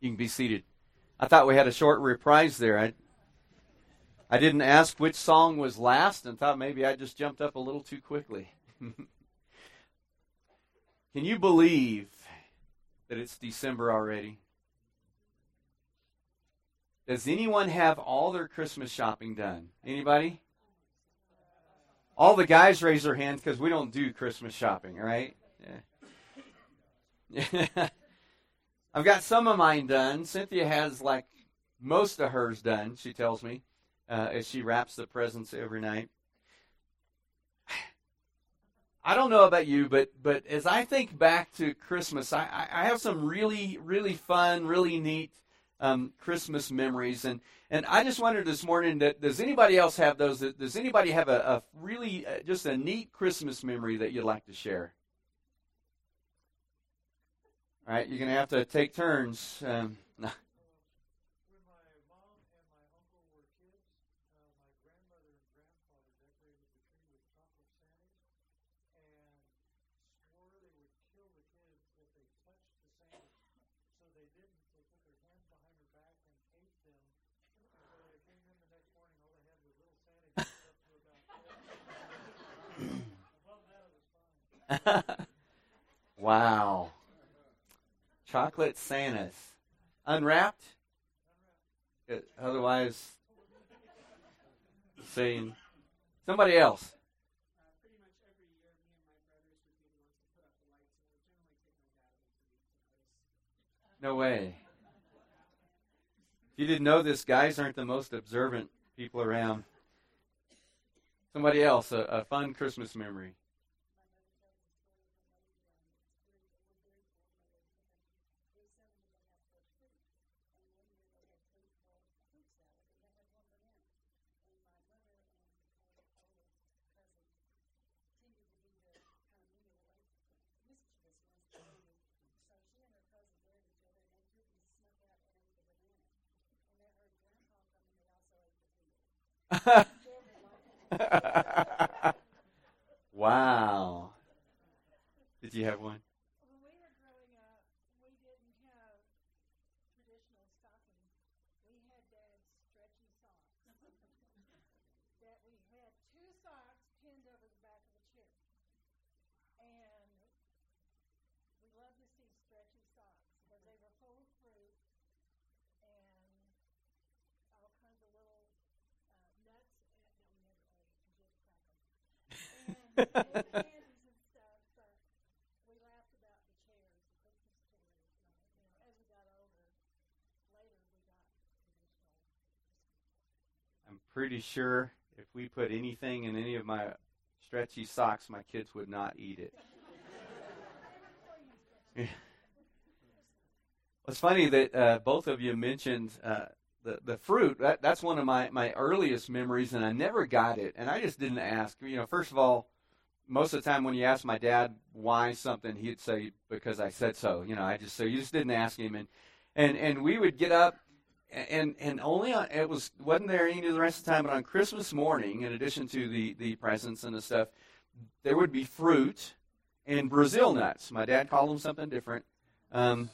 You can be seated. I thought we had a short reprise there. I, I didn't ask which song was last and thought maybe I just jumped up a little too quickly. Can you believe that it's December already? Does anyone have all their Christmas shopping done? Anybody? All the guys raise their hands because we don't do Christmas shopping, right? Yeah. I've got some of mine done. Cynthia has like most of hers done, she tells me, uh, as she wraps the presents every night. I don't know about you, but but as I think back to Christmas, I, I have some really really fun, really neat um, Christmas memories, and and I just wondered this morning that does anybody else have those? Does anybody have a, a really uh, just a neat Christmas memory that you'd like to share? All right, you're going to have to take turns. Um, wow. Chocolate Santas. Unwrapped? Otherwise, saying somebody else. No way. If you didn't know this, guys aren't the most observant people around. Somebody else, a, a fun Christmas memory. wow. Did you have one? When we were growing up, we didn't have traditional stockings. We had dad's stretchy socks. that we had two socks pinned over the back of the chair. And we loved to see stretchy socks because they were full of fruit and all kinds of little uh, nuts. And, no, we never ate. We just crack them. And, and candies and stuff. But we laughed about the chairs, the Christmas chairs. You know, as we got older, later we got traditional. I'm pretty sure if we put anything in any of my stretchy socks, my kids would not eat it. It's funny that uh, both of you mentioned uh, the the fruit. That, that's one of my, my earliest memories, and I never got it, and I just didn't ask. You know, first of all, most of the time when you ask my dad why something, he'd say because I said so. You know, I just so you just didn't ask him, and and and we would get up, and and only on, it was wasn't there any of the rest of the time, but on Christmas morning, in addition to the the presents and the stuff, there would be fruit and Brazil nuts. My dad called them something different. Um,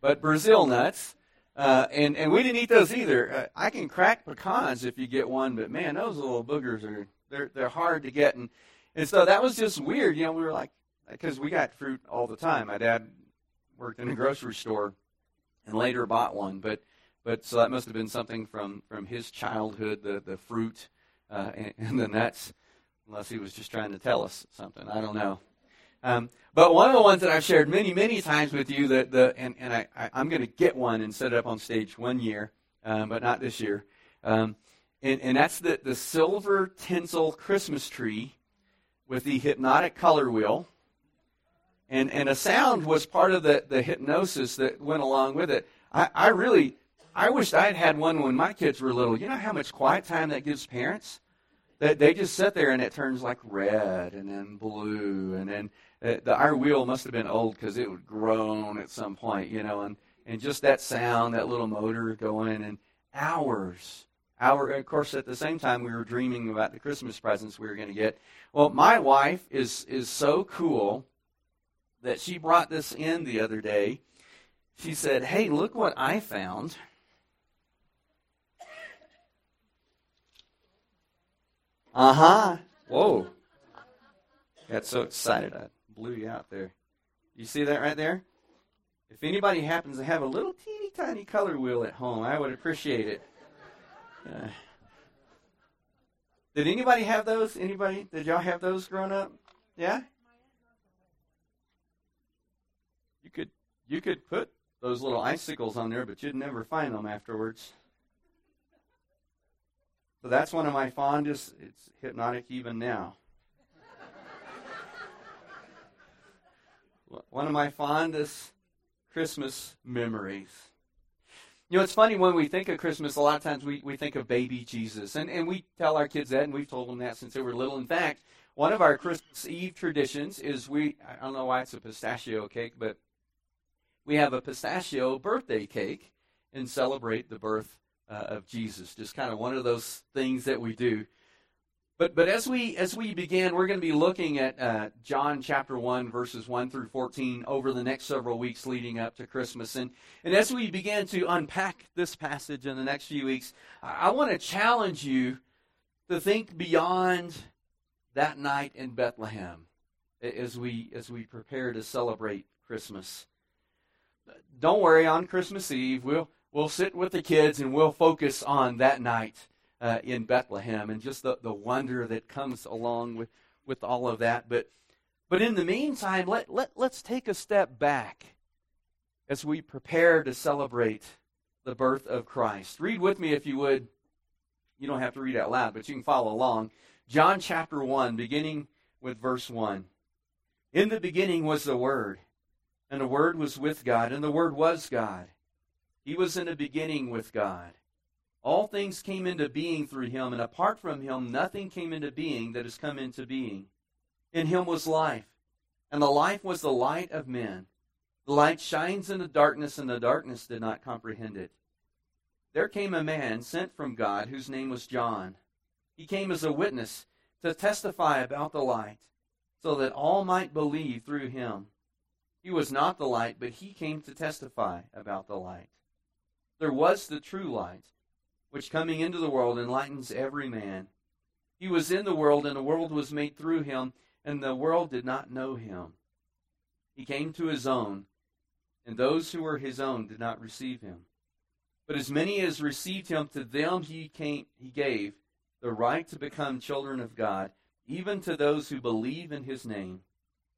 but Brazil nuts. Uh, and and we didn't eat those either. Uh, I can crack pecans if you get one, but man, those little boogers are they're they're hard to get, and and so that was just weird. You know, we were like because we got fruit all the time. My dad worked in a grocery store, and later bought one, but but so that must have been something from from his childhood, the the fruit uh, and, and the nuts, unless he was just trying to tell us something. I don't know. Um, but one of the ones that I've shared many, many times with you, that the and, and I, I, am going to get one and set it up on stage one year, um, but not this year. Um, and, and that's the, the silver tinsel Christmas tree with the hypnotic color wheel. And, and a sound was part of the, the hypnosis that went along with it. I, I really, I wished I had had one when my kids were little. You know how much quiet time that gives parents? That they just sit there and it turns like red and then blue and then uh, the, our wheel must have been old because it would groan at some point, you know, and, and just that sound, that little motor going, and hours, Of course, at the same time, we were dreaming about the Christmas presents we were going to get. Well, my wife is is so cool that she brought this in the other day. she said, Hey, look what I found. Uh huh. Whoa. Got so excited I blew you out there. You see that right there? If anybody happens to have a little teeny tiny color wheel at home, I would appreciate it. Uh, did anybody have those? Anybody? Did y'all have those growing up? Yeah? You could you could put those little icicles on there, but you'd never find them afterwards. So that's one of my fondest. It's hypnotic even now. one of my fondest Christmas memories. You know, it's funny when we think of Christmas, a lot of times we, we think of baby Jesus. And, and we tell our kids that, and we've told them that since they were little. In fact, one of our Christmas Eve traditions is we, I don't know why it's a pistachio cake, but we have a pistachio birthday cake and celebrate the birth uh, of Jesus. Just kind of one of those things that we do. But but as we as we begin, we're going to be looking at uh, John chapter one verses one through fourteen over the next several weeks leading up to Christmas, and and as we begin to unpack this passage in the next few weeks, I, I want to challenge you to think beyond that night in Bethlehem as we as we prepare to celebrate Christmas. Don't worry, on Christmas Eve we'll we'll sit with the kids and we'll focus on that night uh, in Bethlehem and just the, the wonder that comes along with, with all of that. But, but in the meantime, let, let, let's take a step back as we prepare to celebrate the birth of Christ. Read with me if you would. You don't have to read out loud, but you can follow along. John chapter 1, beginning with verse 1. In the beginning was the Word, and the Word was with God, and the Word was God. He was in the beginning with God. All things came into being through him, and apart from him, nothing came into being that has come into being. In him was life, and the life was the light of men. The light shines in the darkness, and the darkness did not comprehend it. There came a man sent from God whose name was John. He came as a witness to testify about the light, so that all might believe through him. He was not the light, but he came to testify about the light. There was the true light which coming into the world enlightens every man. He was in the world, and the world was made through him, and the world did not know him. He came to his own, and those who were his own did not receive him. But as many as received him, to them he, came, he gave the right to become children of God, even to those who believe in his name,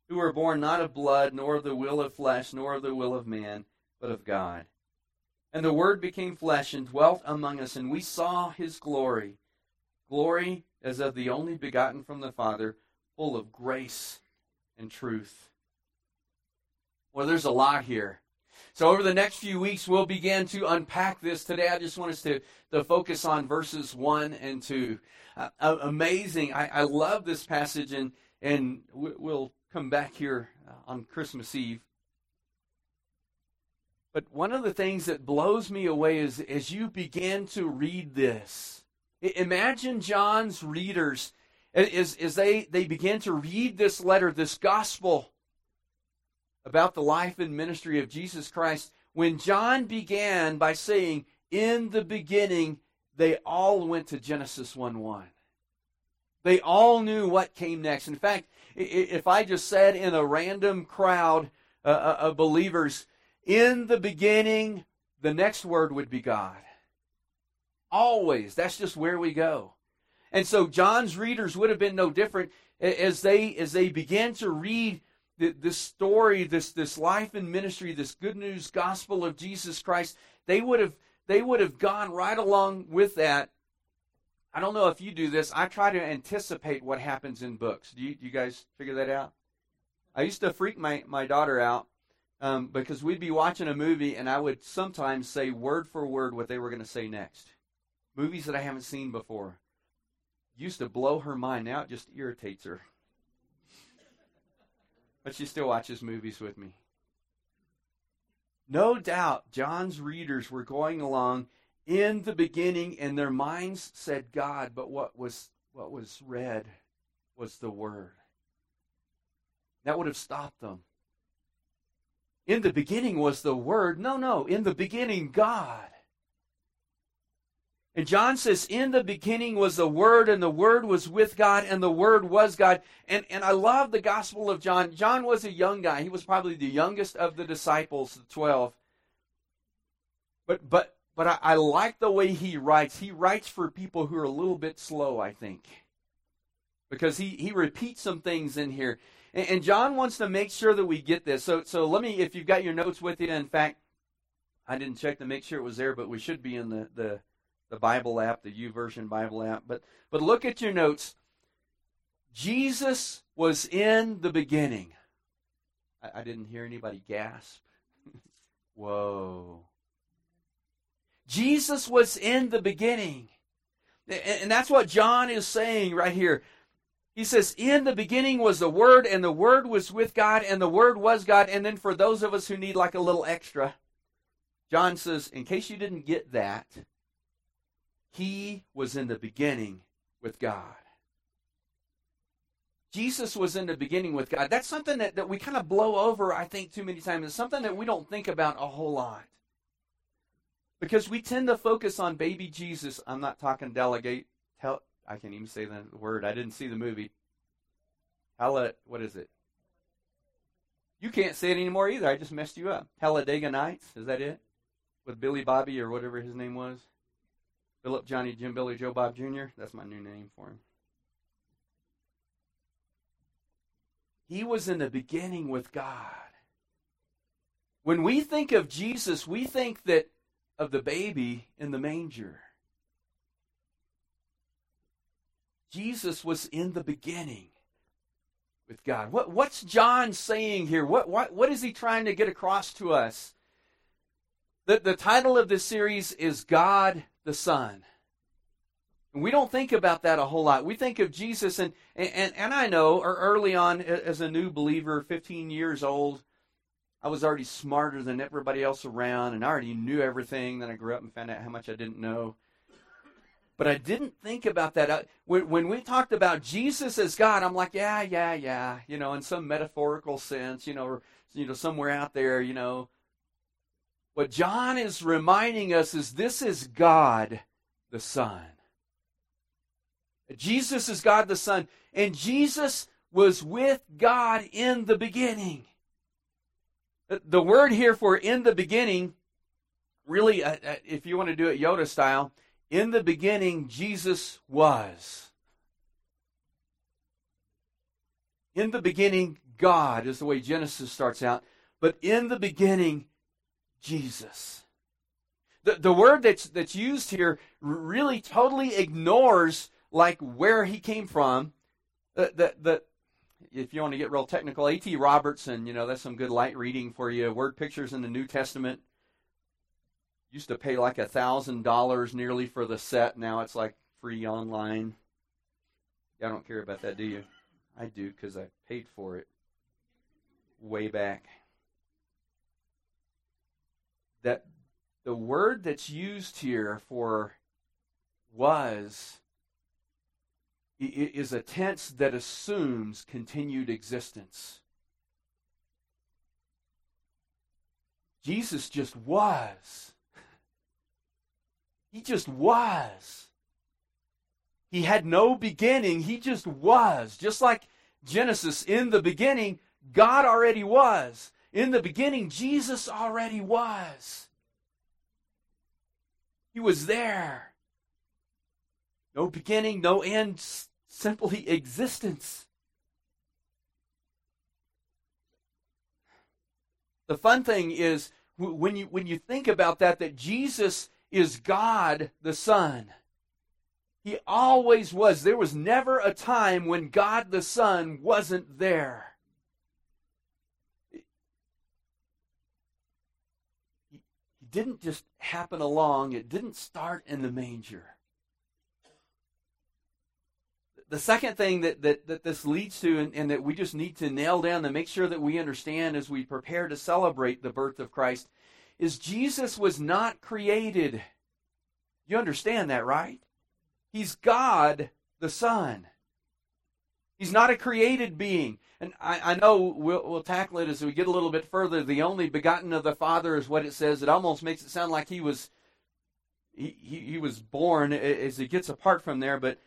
who were born not of blood, nor of the will of flesh, nor of the will of man, but of God. And the Word became flesh and dwelt among us, and we saw his glory. Glory as of the only begotten from the Father, full of grace and truth. Well, there's a lot here. So, over the next few weeks, we'll begin to unpack this. Today, I just want us to, to focus on verses 1 and 2. Uh, uh amazing. I, I love this passage, and, and we'll come back here uh, on Christmas Eve but one of the things that blows me away is as you begin to read this, imagine John's readers as, as they, they begin to read this letter, this gospel about the life and ministry of Jesus Christ. When John began by saying, In the beginning, they all went to Genesis 1 1. They all knew what came next. In fact, if I just said in a random crowd uh, uh, of believers, in the beginning, the next word would be God. Always. That's just where we go. And so John's readers would have been no different as they as they began to read this story, this this life and ministry, this good news gospel of Jesus Christ. They would have they would have gone right along with that. I don't know if you do this. I try to anticipate what happens in books. Do you, you guys figure that out? I used to freak my, my daughter out um, because we'd be watching a movie and I would sometimes say word for word what they were going to say next. Movies that I haven't seen before. Used to blow her mind. Now it just irritates her. But she still watches movies with me. No doubt John's readers were going along in the beginning and their minds said God, but what was what was read was the word. That would have stopped them. In the beginning was the Word. No, no, in the beginning, God. And John says, In the beginning was the Word, and the Word was with God, and the Word was God. And, and I love the Gospel of John. John was a young guy. He was probably the youngest of the disciples, the 12. But, but, but I, I like the way he writes. He writes for people who are a little bit slow, I think. Because he, he repeats some things in here. And, and John wants to make sure that we get this. So, so let me, if you've got your notes with you, in fact, I didn't check to make sure it was there, but we should be in the, the the Bible app, the YouVersion Bible app. But but look at your notes. Jesus was in the beginning. I, I didn't hear anybody gasp. Whoa. Jesus was in the beginning. And, and that's what John is saying right here. He says, In the beginning was the Word, and the Word was with God, and the Word was God. And then for those of us who need like a little extra, John says, In case you didn't get that, he was in the beginning with God. Jesus was in the beginning with God. That's something that, that we kind of blow over, I think, too many times. It's something that we don't think about a whole lot. Because we tend to focus on baby Jesus. I'm not talking delegate. Tell, I can't even say the word. I didn't see the movie. Hella, what is it? You can't say it anymore either. I just messed you up. Talladega Nights. Is that it? With Billy Bobby or whatever his name was? Philip, Johnny, Jim, Billy, Joe, Bob Jr. That's my new name for him. He was in the beginning with God. When we think of Jesus, we think that of the baby in the manger. Jesus was in the beginning with God. What, what's John saying here? What, what, what is he trying to get across to us? The, the title of this series is God the Son. And we don't think about that a whole lot. We think of Jesus, and, and, and I know er, early on as a new believer, 15 years old, I was already smarter than everybody else around, and I already knew everything. Then I grew up and found out how much I didn't know. But I didn't think about that. When, when we talked about Jesus as God, I'm like, yeah, yeah, yeah, you know, in some metaphorical sense, you know, or, you know, somewhere out there, you know, what John is reminding us is this is God the Son. Jesus is God the Son, and Jesus was with God in the beginning. The word here for in the beginning, really, uh, uh, if you want to do it Yoda style, in the beginning, Jesus was. In the beginning, God is the way Genesis starts out. But in the beginning, Jesus. The, the word that's, that's used here really totally ignores like where he came from. The, the, the, if you want to get real technical, A.T. Robertson, you know, that's some good light reading for you. Word pictures in the New Testament. Used to pay like a thousand dollars nearly for the set. Now it's like free online. I don't care about that, do you? I do because I paid for it way back that the word that's used here for was is a tense that assumes continued existence. Jesus just was. He just was. He had no beginning. He just was. Just like Genesis, in the beginning, God already was. In the beginning, Jesus already was. He was there. No beginning, no end, simply existence. The fun thing is when you when you think about that that Jesus is God the Son. He always was. There was never a time when God the Son wasn't there. He didn't just happen along, it didn't start in the manger. The second thing that, that, that this leads to, and, and that we just need to nail down and make sure that we understand as we prepare to celebrate the birth of Christ, is Jesus was not created. You understand that, right? He's God the Son. He's not a created being. And I, I know we'll, we'll tackle it as we get a little bit further. The only begotten of the Father is what it says. It almost makes it sound like he was he, he, he was born as it gets apart from there, but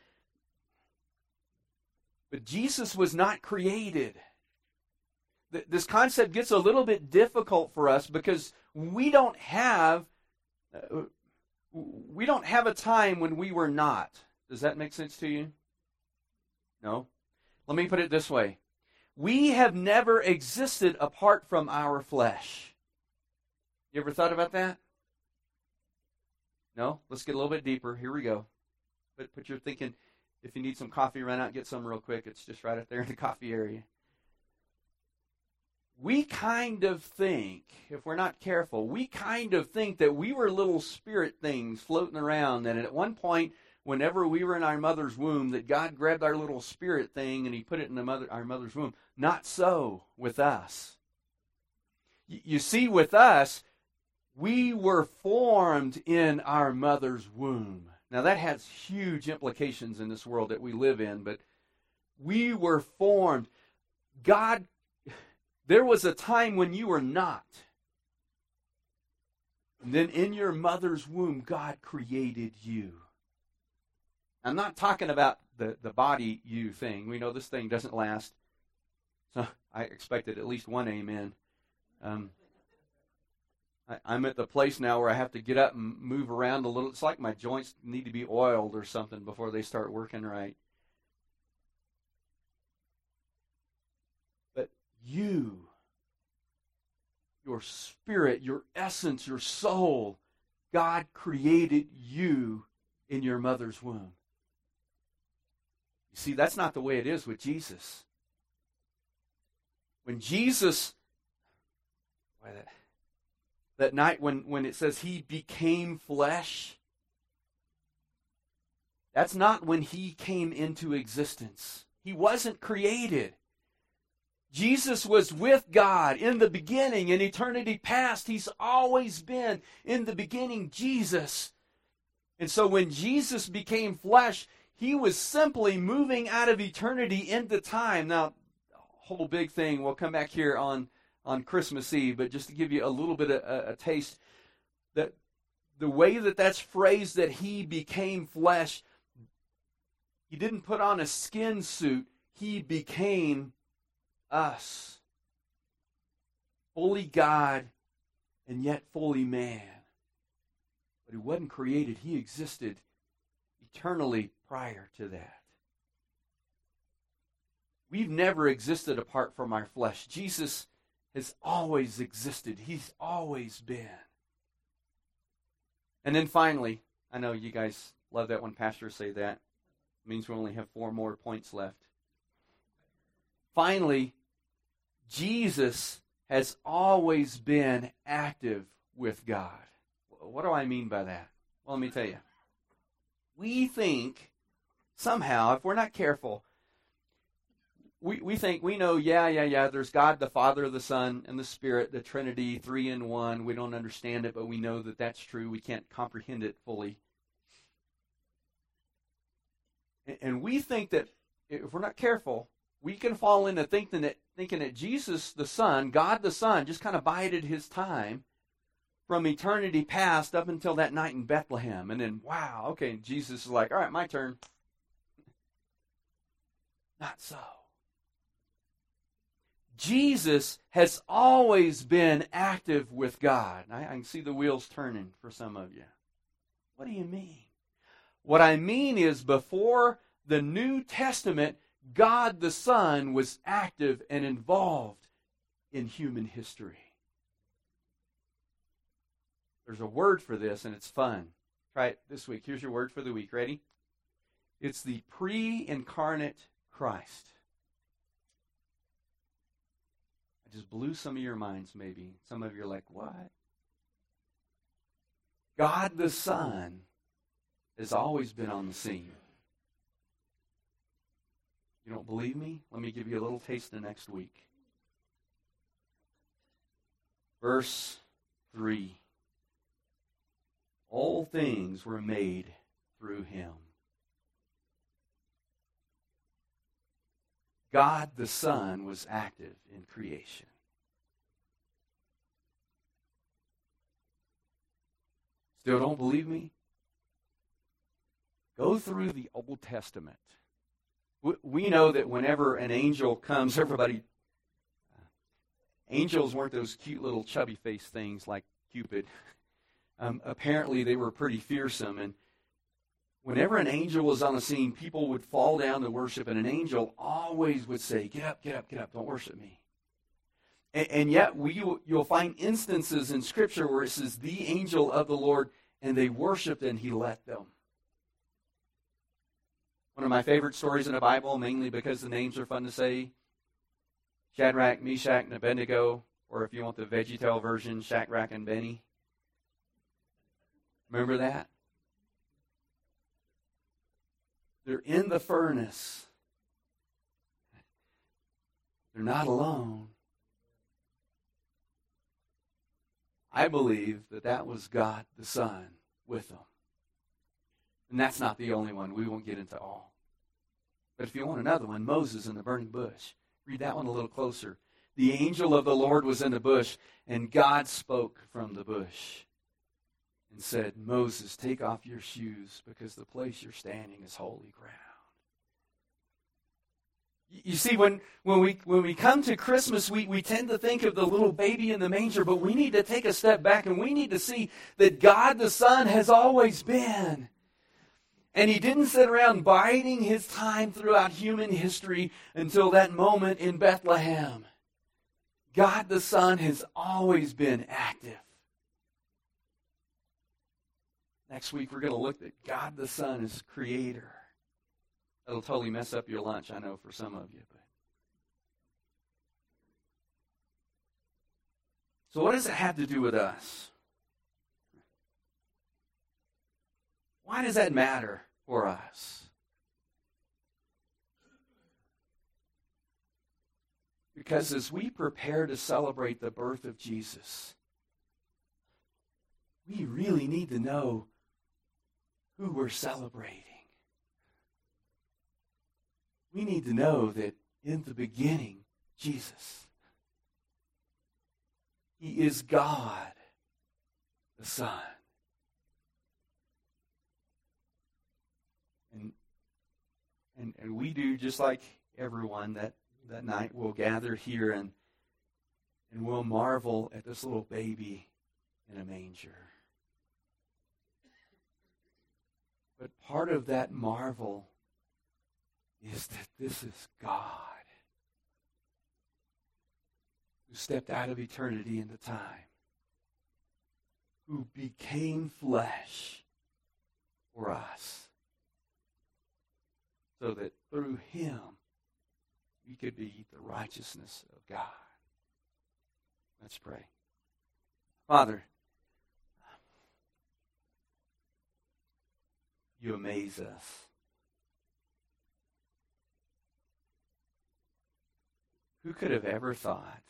but Jesus was not created. This concept gets a little bit difficult for us because we don't have uh, we don't have a time when we were not. Does that make sense to you? No. Let me put it this way. We have never existed apart from our flesh. You ever thought about that? No? Let's get a little bit deeper. Here we go. But put your thinking if you need some coffee, run out and get some real quick. It's just right up there in the coffee area. We kind of think, if we're not careful, we kind of think that we were little spirit things floating around, and at one point, whenever we were in our mother's womb, that God grabbed our little spirit thing and He put it in the mother, our mother's womb. Not so with us. You see, with us, we were formed in our mother's womb. Now, that has huge implications in this world that we live in, but we were formed. God, there was a time when you were not. And then in your mother's womb, God created you. I'm not talking about the, the body you thing. We know this thing doesn't last. So I expected at least one amen. Um, I, am at the place now where I have to get up and move around a little. It's like my joints need to be oiled or something before they start working right. You, your spirit, your essence, your soul, God created you in your mother's womb. You see, that's not the way it is with Jesus. When Jesus, that that night when, when it says he became flesh, that's not when he came into existence. He wasn't created. Jesus was with God in the beginning, in eternity past. He's always been in the beginning, Jesus. And so when Jesus became flesh, he was simply moving out of eternity into time. Now, whole big thing, we'll come back here on on Christmas Eve, but just to give you a little bit of a, a taste, that the way that that's phrased that he became flesh, he didn't put on a skin suit, he became us. Fully God and yet fully man. But he wasn't created, he existed eternally prior to that. We've never existed apart from our flesh. Jesus has always existed, He's always been. And then finally, I know you guys love that when pastors say that. It means we only have four more points left. Finally, Jesus has always been active with God. What do I mean by that? Well, let me tell you. We think somehow, if we're not careful, we, we think we know, yeah, yeah, yeah, there's God, the Father, the Son, and the Spirit, the Trinity, three in one. We don't understand it, but we know that that's true. We can't comprehend it fully. And, and we think that if we're not careful, we can fall into thinking that, thinking that Jesus, the Son, God the Son, just kind of bided his time from eternity past up until that night in Bethlehem. And then, wow, okay, Jesus is like, all right, my turn. Not so. Jesus has always been active with God. I, I, can see the wheels turning for some of you. What do you mean? What I mean is, before the New Testament, God the Son was active and involved in human history. There's a word for this, and it's fun. Try it this week. Here's your word for the week. Ready? It's the pre incarnate Christ. I just blew some of your minds, maybe. Some of you are like, what? God the Son has always been on the scene. You don't believe me? Let me give you a little taste the next week. Verse 3 All things were made through him. God the Son was active in creation. Still don't believe me? Go through the Old Testament. We know that whenever an angel comes, everybody. Angels weren't those cute little chubby face things like Cupid. Um, apparently, they were pretty fearsome. And whenever an angel was on the scene, people would fall down to worship, and an angel always would say, Get up, get up, get up, don't worship me. And, and yet, we, you'll find instances in Scripture where it says, The angel of the Lord, and they worshiped, and he let them. One of my favorite stories in the Bible, mainly because the names are fun to say Shadrach, Meshach, and Abednego, or if you want the VeggieTale version, Shadrach and Benny. Remember that? They're in the furnace. They're not alone. I believe that that was God the Son with them. And that's not the only one. We won't get into all. But if you want another one, Moses in the burning bush. Read that one a little closer. The angel of the Lord was in the bush, and God spoke from the bush and said, Moses, take off your shoes because the place you're standing is holy ground. You see, when, when, we, when we come to Christmas, we, we tend to think of the little baby in the manger, but we need to take a step back and we need to see that God the Son has always been. And he didn't sit around biding his time throughout human history until that moment in Bethlehem. God the Son has always been active. Next week, we're going to look at God the Son as creator. That'll totally mess up your lunch, I know, for some of you. But. So, what does it have to do with us? Why does that matter for us? Because as we prepare to celebrate the birth of Jesus, we really need to know who we're celebrating. We need to know that in the beginning, Jesus, He is God, the Son. And, and, and we do just like everyone that, that night we'll gather here and, and we'll marvel at this little baby in a manger. But part of that marvel is that this is God who stepped out of eternity into time, who became flesh for us, so that through him we could be the righteousness of God. Let's pray. Father, you amaze us. Who could have ever thought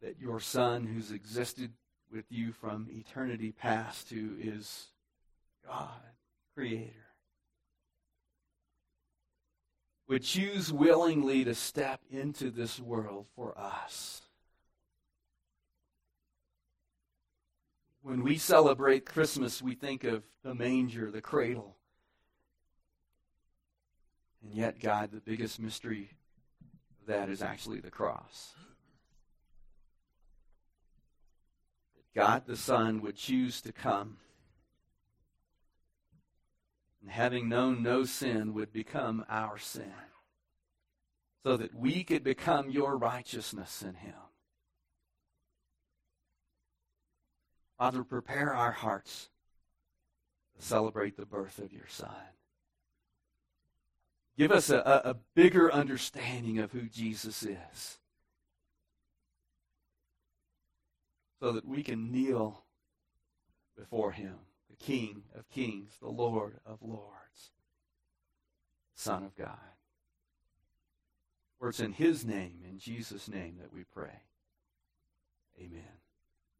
that your Son, who's existed with you from eternity past, who is God, Creator, would choose willingly to step into this world for us? When we celebrate Christmas, we think of the manger, the cradle. And yet, God, the biggest mystery that is actually the cross. That God the Son would choose to come and having known no sin would become our sin so that we could become your righteousness in him. Father, prepare our hearts to celebrate the birth of your Son. Give us a, a bigger understanding of who Jesus is so that we can kneel before him, the King of kings, the Lord of lords, Son of God. For it's in his name, in Jesus' name, that we pray. Amen.